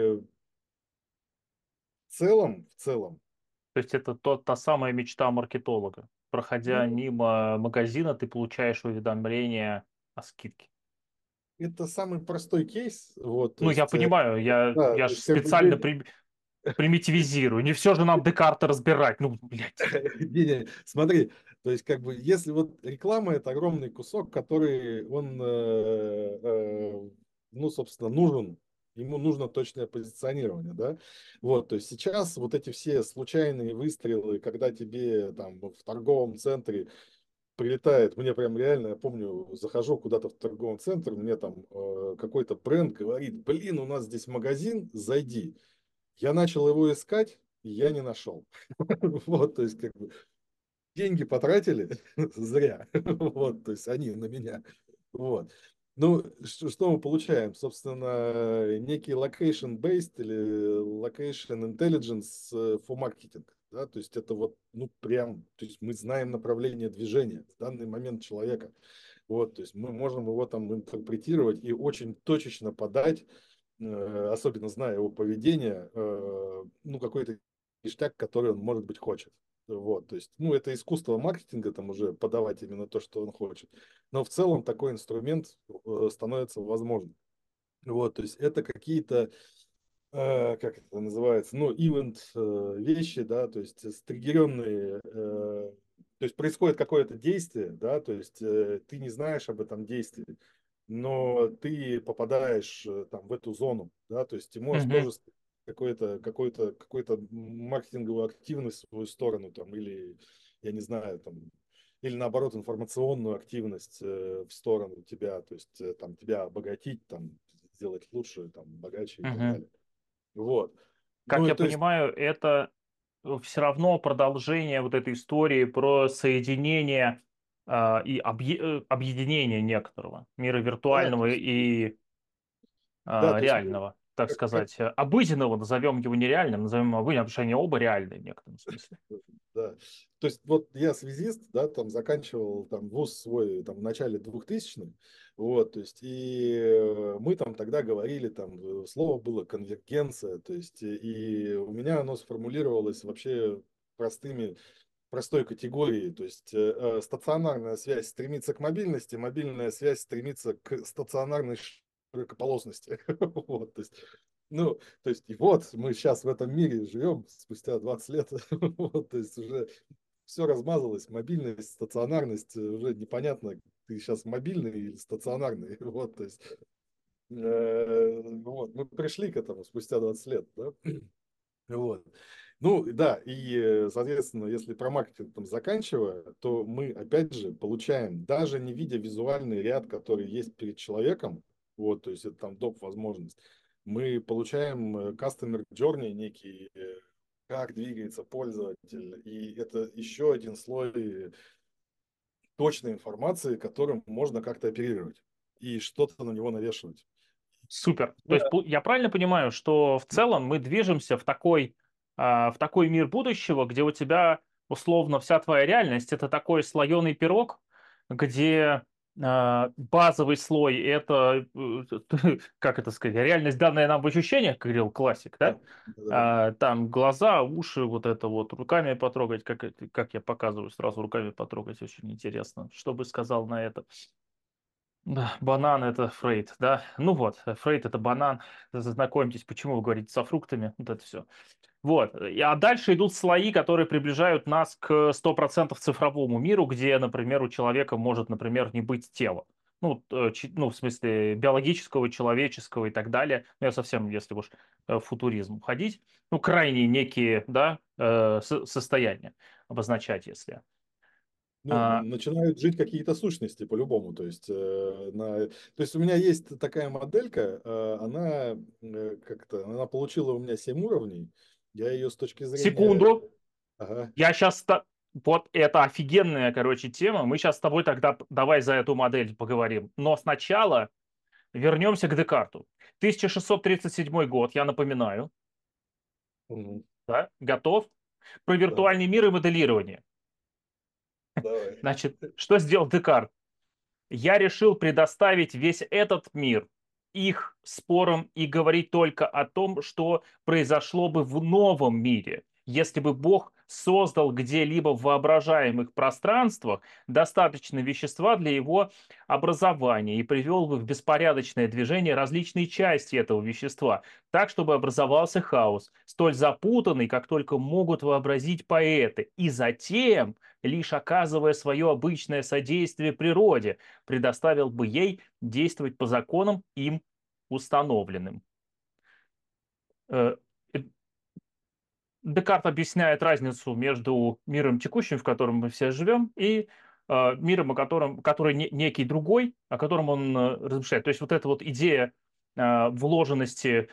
в целом, в целом, то есть это тот, та самая мечта маркетолога. Проходя ну, мимо магазина, ты получаешь уведомление о скидке. Это самый простой кейс. Вот, ну, есть, я понимаю, я, да, я же специально при, примитивизирую. Не все же нам Декарта разбирать. Ну, блядь. Не, не, смотри, то есть, как бы, если вот реклама это огромный кусок, который он, э, э, ну, собственно, нужен ему нужно точное позиционирование, да, вот, то есть сейчас вот эти все случайные выстрелы, когда тебе там в торговом центре прилетает, мне прям реально, я помню, захожу куда-то в торговом центр, мне там э, какой-то бренд говорит, блин, у нас здесь магазин, зайди. Я начал его искать, я не нашел. Вот, то есть как бы деньги потратили зря, вот, то есть они на меня. Вот. Ну, что, мы получаем? Собственно, некий location-based или location intelligence э, for marketing. Да? То есть это вот, ну, прям, то есть мы знаем направление движения в данный момент человека. Вот, то есть мы можем его там интерпретировать и очень точечно подать, э, особенно зная его поведение, э, ну, какой-то ништяк, который он, может быть, хочет. Вот, то есть, ну, это искусство маркетинга, там уже подавать именно то, что он хочет. Но в целом такой инструмент э, становится возможным. Вот, то есть это какие-то, э, как это называется, ну, ивент э, вещи, да, то есть стригеренные, э, то есть происходит какое-то действие, да, то есть э, ты не знаешь об этом действии, но ты попадаешь э, там в эту зону, да, то есть ты можешь mm-hmm. тоже какой-то какой-то какой-то маркетинговую активность в свою сторону там или я не знаю там или наоборот информационную активность э, в сторону тебя, то есть э, там тебя обогатить, там сделать лучше, там богаче и так далее. Вот. Как ну, я понимаю, есть... это все равно продолжение вот этой истории про соединение э, и объ... Э, объединение некоторого мира Да, виртуального есть, и да, э, то есть мы реального, так как, как сказать, э, обыденного, назовем его нереальным, назовем его обыденным, потому что они оба реальные в некотором смысле. Да. То есть вот я связист, да, там заканчивал там вуз свой там в начале 2000-х, вот, то есть и э, мы там тогда говорили, там э, слово было конвергенция, то есть и у меня оно сформулировалось вообще простыми простой категории, то есть э, стационарная связь стремится к мобильности, мобильная связь стремится к стационарной широкополосности. вот, то есть ну, то есть, и вот мы сейчас в этом мире живем спустя 20 лет, вот, то есть уже все размазалось, мобильность, стационарность, уже непонятно, ты сейчас мобильный или стационарный, вот, то есть, э, вот, мы пришли к этому спустя 20 лет, да, вот. Ну, да, и, соответственно, если про маркетинг там заканчивая, то мы, опять же, получаем, даже не видя визуальный ряд, который есть перед человеком, вот, то есть это там доп. возможность, мы получаем э, customer journey некий, э, как двигается пользователь, и это еще один слой точной информации, которым можно как-то оперировать и что-то на него навешивать. Супер. Да. То есть я правильно понимаю, что в целом мы движемся в такой, а, в такой мир будущего, где у тебя условно вся твоя реальность это такой слоеный пирог, где базовый слой это, э, как это сказать, реальность данная нам в ощущениях, как говорил классик, да? А, там глаза, уши, вот это вот, руками потрогать, как, как я показываю, сразу руками потрогать, очень интересно. Что бы сказал на это? Да, банан это Фрейд, да? Ну вот, Фрейд это банан. Знакомьтесь, почему вы говорите со фруктами, вот это все. Вот. А дальше идут слои, которые приближают нас к 100% цифровому миру, где, например, у человека может, например, не быть тела. Ну, э, ну, в смысле биологического, человеческого и так далее. Ну, я совсем, если уж в футуризм ходить, ну, крайние некие, да, э, состояния обозначать, если. Ну, а... начинают жить какие-то сущности по-любому. То есть, э, на... то есть у меня есть такая моделька, э, она э, как-то, она получила у меня 7 уровней. Я ее с точки зрения... Секунду. Ага. Я сейчас... Вот это офигенная, короче, тема. Мы сейчас с тобой тогда давай за эту модель поговорим. Но сначала вернемся к Декарту. 1637 год, я напоминаю. Угу. Да? Готов? Про виртуальный да. мир и моделирование. Давай. Значит, что сделал Декарт? Я решил предоставить весь этот мир их спорам и говорить только о том, что произошло бы в новом мире, если бы Бог создал где-либо в воображаемых пространствах достаточно вещества для его образования и привел бы в беспорядочное движение различные части этого вещества, так, чтобы образовался хаос, столь запутанный, как только могут вообразить поэты, и затем, лишь оказывая свое обычное содействие природе, предоставил бы ей действовать по законам им установленным. Э, Декарт объясняет разницу между миром текущим, в котором мы все живем, и э, миром, о котором, который не, некий другой, о котором он э, размышляет. То есть вот эта вот идея э, вложенности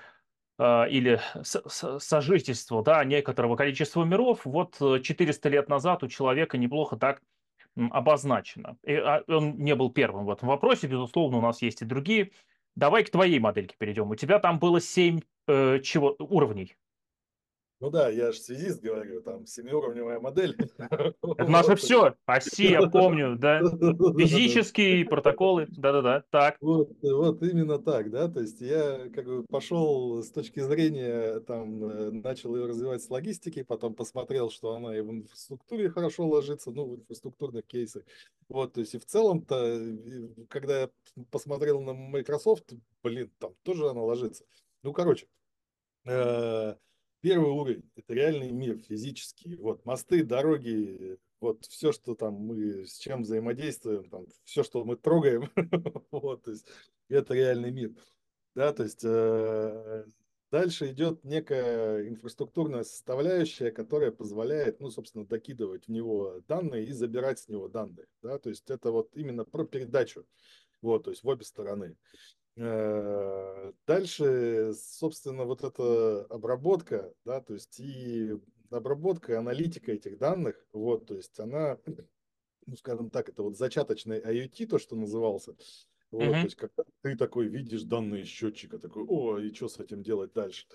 э, или с, с, сожительства да, некоторого количества миров, вот 400 лет назад у человека неплохо так обозначено. И а, он не был первым в этом вопросе, безусловно, у нас есть и другие. Давай к твоей модельке перейдем. У тебя там было 7 э, чего, уровней. Ну да, я же связист говорю, там семиуровневая модель. Это наше все. Оси, я помню, да. Физические протоколы, да-да-да. Так. Вот, вот именно так, да. То есть я как бы пошел с точки зрения, там, э, начал ее развивать с логистики, потом посмотрел, что она и в инфраструктуре хорошо ложится, ну, в инфраструктурных кейсах. Вот, то есть и в целом-то, когда я посмотрел на Microsoft, блин, там тоже она ложится. Ну, короче, э, Первый уровень – это реальный мир, физический. Вот мосты, дороги, вот все, что там мы с чем взаимодействуем, там, все, что мы трогаем, вот, то есть это реальный мир. Да, то есть э, дальше идет некая инфраструктурная составляющая, которая позволяет, ну, собственно, докидывать в него данные и забирать с него данные. Да, то есть это вот именно про передачу, вот, то есть в обе стороны. Э, дальше, собственно, вот эта обработка, да, то есть и обработка аналитика этих данных, вот, то есть она, ну, скажем так, это вот зачаточный IoT, то, что назывался, вот, то есть, когда ты такой видишь данные счетчика, такой, о, и что с этим делать дальше?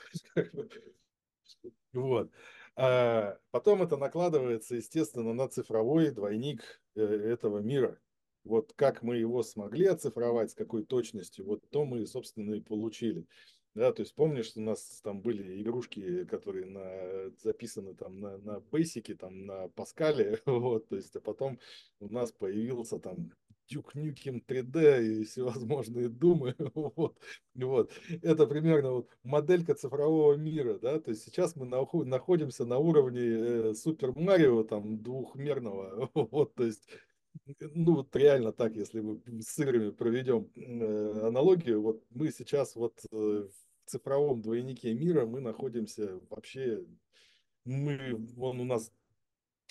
Вот. А потом это накладывается, естественно, на цифровой двойник э, этого мира. Вот как мы его смогли оцифровать, с какой точностью, вот то мы, собственно, и получили. Да, то есть помнишь, у нас там были игрушки, которые на, записаны там на, на Basic, там на Паскале, вот, то есть, а потом у нас появился там Duke Nukem 3D и всевозможные думы, вот, вот, это примерно вот моделька цифрового мира, да, то есть сейчас мы находимся на уровне э, Супер Марио, там, двухмерного, вот, то есть ну вот реально так, если мы с играми проведем э, аналогию, вот мы сейчас вот э, в цифровом двойнике мира мы находимся вообще, мы, он у нас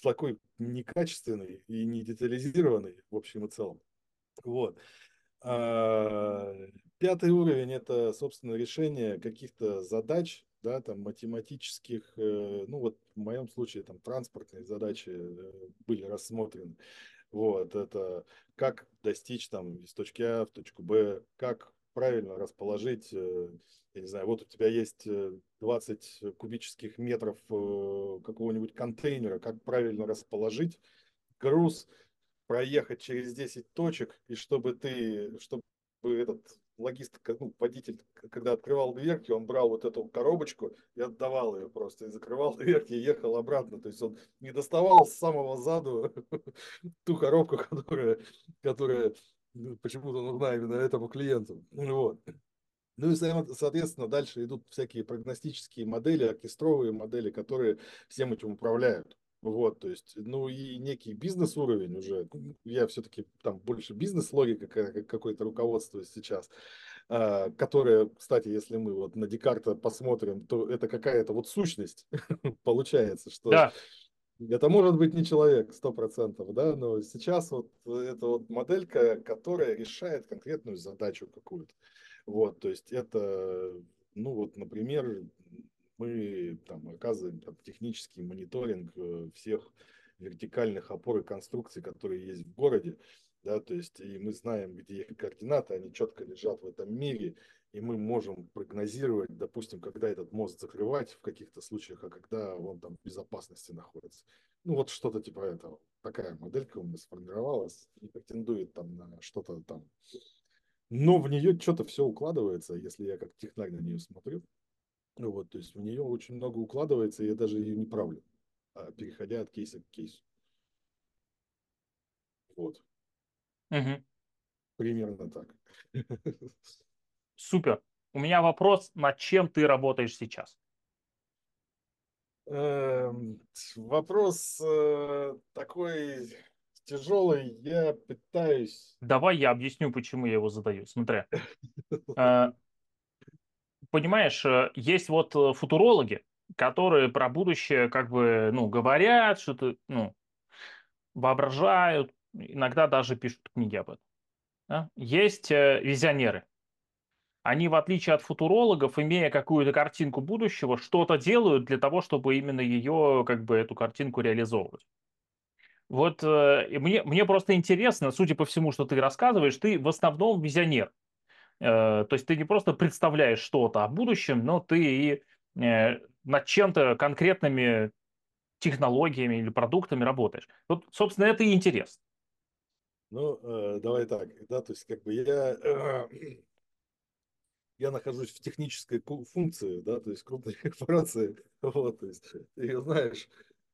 такой некачественный и не детализированный в общем и целом. Вот. А, пятый уровень – это, собственно, решение каких-то задач, да, там, математических, э, ну вот в моем случае там транспортные задачи э, были рассмотрены. Вот, это как достичь там из точки А в точку Б, как правильно расположить, э, я не знаю, вот у тебя есть 20 э, кубических метров э, какого-нибудь контейнера, как правильно расположить груз, проехать через 10 точек, и чтобы ты, чтобы этот логист, ну, водитель, когда открывал дверки, он брал вот эту коробочку и отдавал ее просто, и закрывал дверки и ехал обратно. То есть он не доставал с самого заду ту коробку, которая, которая ну, почему-то нужна именно этому клиенту. Вот. Ну и, соответственно, дальше идут всякие прогностические модели, оркестровые модели, которые всем этим управляют. Вот, то есть, ну и некий бизнес-уровень уже, я все-таки там больше бизнес-логика какое-то руководство сейчас, а, которое, кстати, если мы вот на Декарта посмотрим, то это какая-то вот сущность получается, что да. это может быть не человек, сто процентов, да, но сейчас вот это вот моделька, которая решает конкретную задачу какую-то. Вот, то есть это, ну вот, например, мы там оказываем там, технический мониторинг э, всех вертикальных опор и конструкций, которые есть в городе, да, то есть и мы знаем, где их координаты, они четко лежат в этом мире, и мы можем прогнозировать, допустим, когда этот мост закрывать в каких-то случаях, а когда он там в безопасности находится. Ну вот что-то типа этого. Такая моделька у нас сформировалась, не претендует там на что-то там. Но в нее что-то все укладывается, если я как технарь на нее смотрю. Вот, то есть в нее очень много укладывается, и я даже ее не правлю, а переходя от кейса к кейсу. Вот. Угу. Примерно так. Супер. У меня вопрос, над чем ты работаешь сейчас? Эм, вопрос э, такой тяжелый. Я пытаюсь... Давай я объясню, почему я его задаю. Смотри. Э, понимаешь, э, есть вот э, футурологи, которые про будущее как бы, ну, говорят, что-то, ну, воображают, иногда даже пишут книги об этом. Да? Есть э, визионеры. Они, в отличие от футурологов, имея какую-то картинку будущего, что-то делают для того, чтобы именно ее, как бы, эту картинку реализовывать. Вот э, мне, мне просто интересно, судя по всему, что ты рассказываешь, ты в основном визионер. Э, то есть ты не просто представляешь что-то о будущем, но ты и э, над чем-то конкретными технологиями или продуктами работаешь. Вот, собственно, это и интересно. Ну, э, давай так, да, то есть как бы я, я нахожусь в технической функции, да, то есть крупной корпорации, вот, то есть ты знаешь,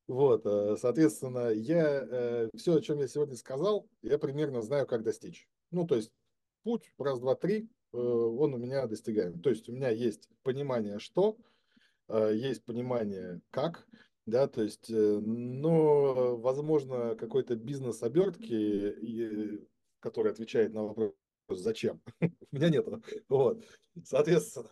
вот, соответственно, я все, о чем я сегодня сказал, я примерно знаю, как достичь. Ну, то есть путь, раз, два, три, он у меня достигаем. То есть у меня есть понимание, что, э, есть понимание, как, да, то есть, э, но, возможно, какой-то бизнес обертки, который отвечает на вопрос, зачем, у меня нет. Вот, соответственно,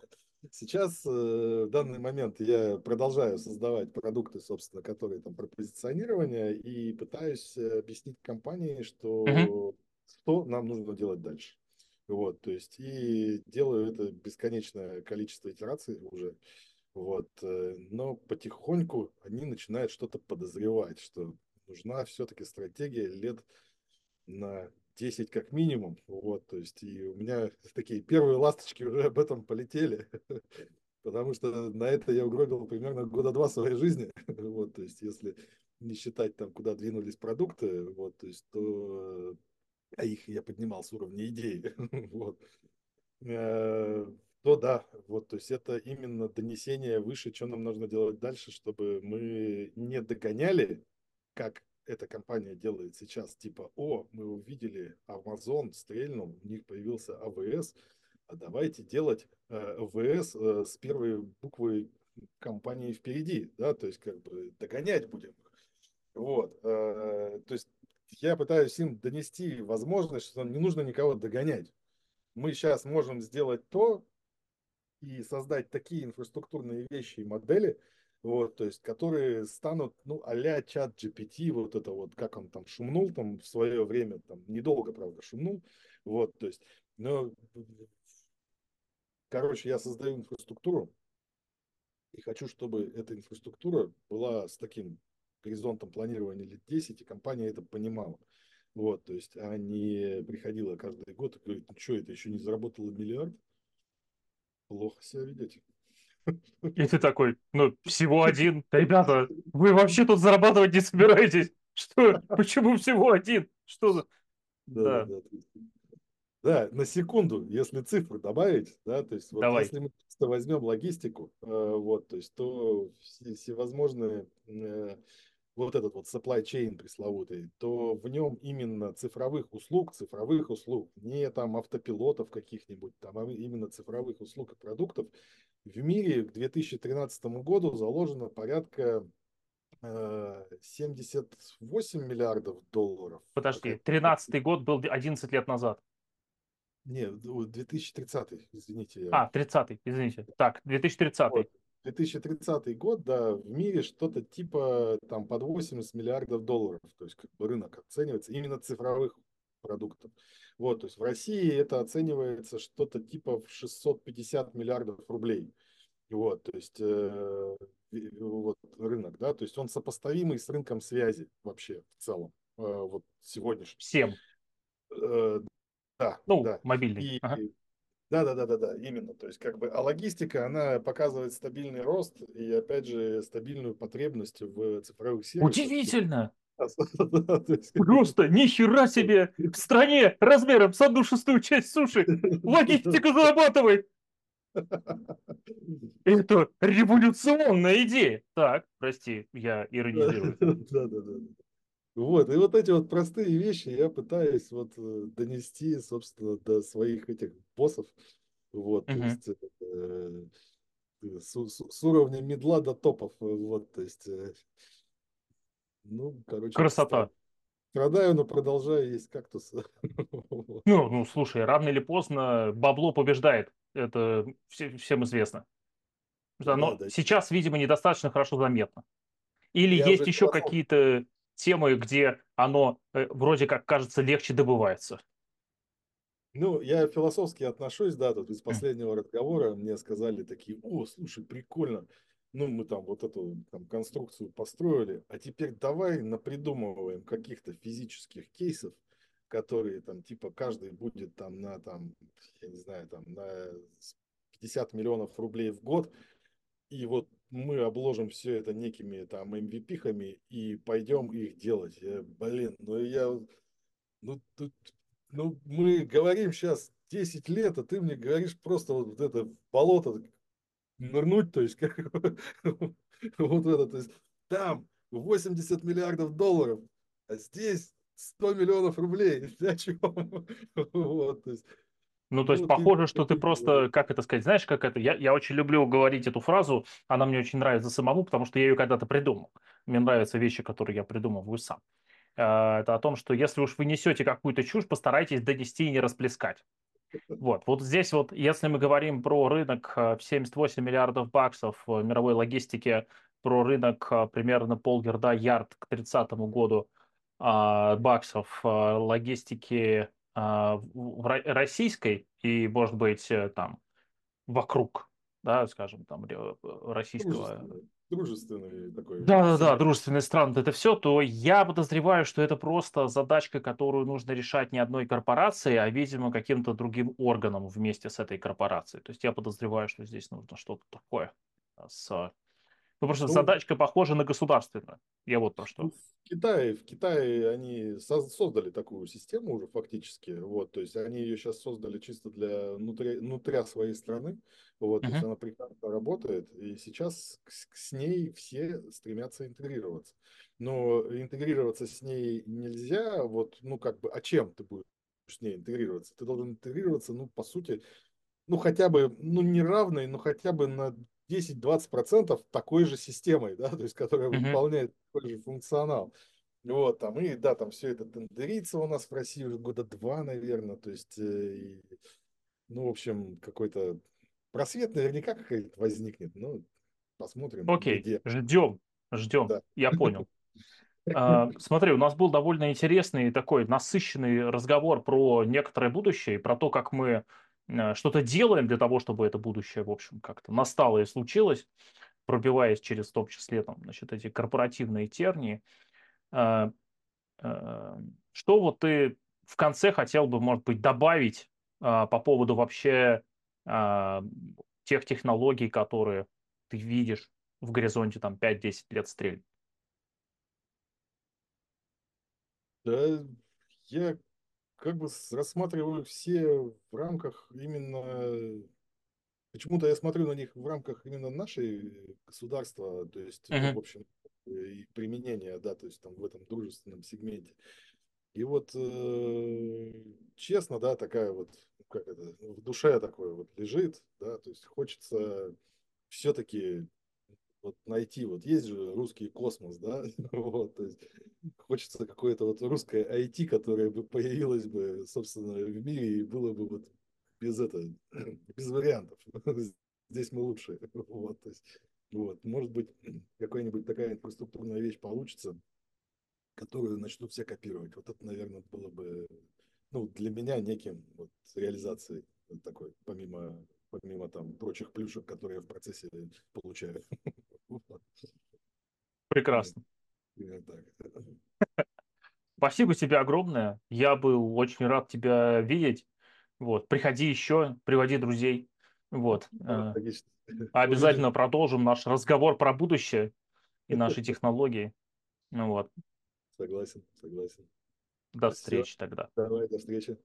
сейчас, в данный момент, я продолжаю создавать продукты, собственно, которые там про позиционирование, и пытаюсь объяснить компании, что, uh-huh. что нам нужно делать дальше. Вот, то есть, и делаю это бесконечное количество итераций уже. Вот. э, Но потихоньку они начинают что-то подозревать, что нужна все-таки стратегия лет на 10 как минимум. Вот, то есть, и у меня такие первые ласточки уже об этом полетели, потому что на это я угробил примерно года два своей жизни. Вот, то есть, если не считать там, куда двинулись продукты, вот, то есть, то а их я поднимал с уровня идеи, вот, Э, то да, вот, то есть это именно донесение выше, что нам нужно делать дальше, чтобы мы не догоняли, как эта компания делает сейчас, типа, о, мы увидели, Amazon стрельнул, у них появился АВС, а давайте делать э, АВС э, с первой буквы компании впереди, да, то есть как бы догонять будем. Вот, то есть я пытаюсь им донести возможность, что не нужно никого догонять. Мы сейчас можем сделать то и создать такие инфраструктурные вещи и модели, вот, то есть, которые станут, ну, а-ля чат GPT, вот это вот, как он там шумнул там в свое время, там, недолго, правда, шумнул, вот, то есть, но, короче, я создаю инфраструктуру, и хочу, чтобы эта инфраструктура была с таким горизонтом планирования лет 10, и компания это понимала. Вот, то есть, а не приходила каждый год и говорит, ну что, это еще не заработало миллиард? Плохо себя ведете. И ты такой, ну, всего один. Ребята, вы вообще тут зарабатывать не собираетесь? Что? Почему всего один? Что за... Да, да, Да, да. На секунду, если цифры добавить, да, то есть вот давай. если мы просто возьмем логистику, э, вот, то есть то все, всевозможные э, вот этот вот supply chain пресловутый, то в нем именно цифровых услуг, цифровых услуг, не там автопилотов каких-нибудь, там, а именно цифровых услуг и продуктов в мире к 2013 году заложено порядка э, 78 миллиардов долларов. Подожди, Какая-то- 13 год был 11 лет назад. Не, д- 2030, извините. я- А, 30 извините. Так, 2030 Вот. 2030 год, да, в мире что-то типа там под 80 миллиардов долларов, то есть как бы рынок оценивается именно цифровых продуктов. Вот, то есть в России это оценивается что-то типа в 650 миллиардов рублей. Вот, то есть э, вот рынок, да, то есть он сопоставимый с рынком связи вообще в целом, э, вот сегодняшним. Всем. Э, да, Ну, да. мобильный. И Ага. да, да, да, да, да, именно. То есть, как бы, а логистика, она показывает стабильный рост и, опять же, стабильную потребность в цифровых сервисах. Удивительно! Просто ни хера себе! В стране размером с одну шестую часть суши логистика зарабатывает! Это революционная идея! Так, прости, я иронизирую. Да, да, да. Вот, и вот эти вот простые вещи я пытаюсь вот э, донести, собственно, до своих этих боссов. Вот, то Мгм. есть э, э, с, с- с уровня медла до топов. э, Вот, то есть, э, ну, короче, Красота. Страдаю, но продолжаю есть кактус. Ну, ну, слушай, рано или поздно бабло побеждает. Это все- всем известно. Что Да, Оно да. сейчас, видимо, недостаточно хорошо заметно. Или Я есть еще какие-то темы, где оно э, вроде как кажется легче добывается. Ну, я философски отношусь, да, тут из последнего разговора мне сказали такие, о, слушай, прикольно, ну, мы там вот эту там конструкцию построили, а теперь давай напридумываем каких-то физических кейсов, которые там, типа, каждый будет там на, там, я не знаю, там, на 50 миллионов рублей в год, и вот мы обложим все это некими там MVP-хами и пойдем их делать. Я, блин, ну я, ну, тут, ну мы говорим сейчас 10 лет, а ты мне говоришь просто вот, вот это болото нырнуть, то есть как вот это, то есть там 80 миллиардов долларов, а здесь 100 миллионов рублей. Для чего? Вот, то есть, Ну, то есть Ну, ты- похоже, что ты ты просто, как это сказать, знаешь, как это? Я, я очень люблю говорить эту фразу, она мне очень нравится самому, потому что я ее когда-то придумал. Мне нравятся вещи, которые я придумываю сам. Э, Это о том, что если уж вы несете какую-то чушь, постарайтесь донести и не расплескать. Вот, вот здесь вот, если мы говорим про рынок э, в 78 миллиардов баксов в мировой логистике, про рынок э, примерно полгерда ярд к 30 году а, баксов э, логистики а, в в ро- российской и, может быть, э, там вокруг да, скажем, там, ре- российского Дружественный, такой Да-да-да, сегмент. дружественные страны, это все, то я подозреваю, что это просто задачка, которую нужно решать не одной корпорации, а, видимо, каким-то другим органом вместе с этой корпорацией. То есть я подозреваю, что здесь нужно что-то такое а, с... Ну, потому что Ну, задачка похожа на государственную. Я вот про Ну, что. в Китае, в Китае они соз- создали такую систему уже фактически, вот, то есть они ее сейчас создали чисто для внутри, внутря своей страны, вот, то есть она прекрасно работает, и сейчас с, с ней все стремятся интегрироваться. Но интегрироваться с ней нельзя, вот, ну, как бы, а чем ты будешь с ней интегрироваться? Ты должен интегрироваться, ну, по сути, ну, хотя бы, ну, не равной, но хотя бы на 10-20% такой же системой, да, то есть, которая мгм. выполняет такой же функционал. Вот, там, и да, там все это тендерится у нас в России уже года два, наверное, то есть, э, ну, в общем, какой-то просвет наверняка какой-то возникнет, ну, посмотрим, Окей, где, ждем, ждем. да. Я понял. А, Смотри, у нас был довольно интересный такой насыщенный разговор про некоторое будущее и про то, как мы что-то делаем для того, чтобы это будущее, в общем, как-то настало и случилось, пробиваясь через в том числе там, значит, эти корпоративные тернии. А, а, Что вот ты в конце хотел бы, может быть, добавить по поводу вообще тех технологий, которые ты видишь в горизонте там пять-десять лет стрель? Да, я как бы рассматриваю все в рамках именно Почему-то я смотрю на них в рамках именно нашей государства, то есть, ну, в общем, и применения, да, то есть там в этом дружественном сегменте. И вот, э, честно, да, такая вот, ну, как это, в душе такое вот лежит, да, то есть хочется все-таки вот найти, вот есть же русский космос, да, вот, то есть хочется какое-то вот русское IT, которое бы появилось бы, собственно, в мире и было бы вот без это, без вариантов. Здесь мы лучше. Вот, то есть, вот, может быть, какая-нибудь такая инфраструктурная вещь получится, которую начнут все копировать. Вот это, наверное, было бы, ну, для меня неким вот реализацией такой, помимо помимо там прочих плюшек, которые я в процессе получаю. Прекрасно. примерно так. Спасибо тебе огромное. Я был очень рад тебя видеть. Вот, приходи еще, приводи друзей. Вот, Да, э, обязательно продолжим наш разговор про будущее и наши технологии. Ну вот, Согласен, согласен. до Все, встречи тогда. давай, до встречи.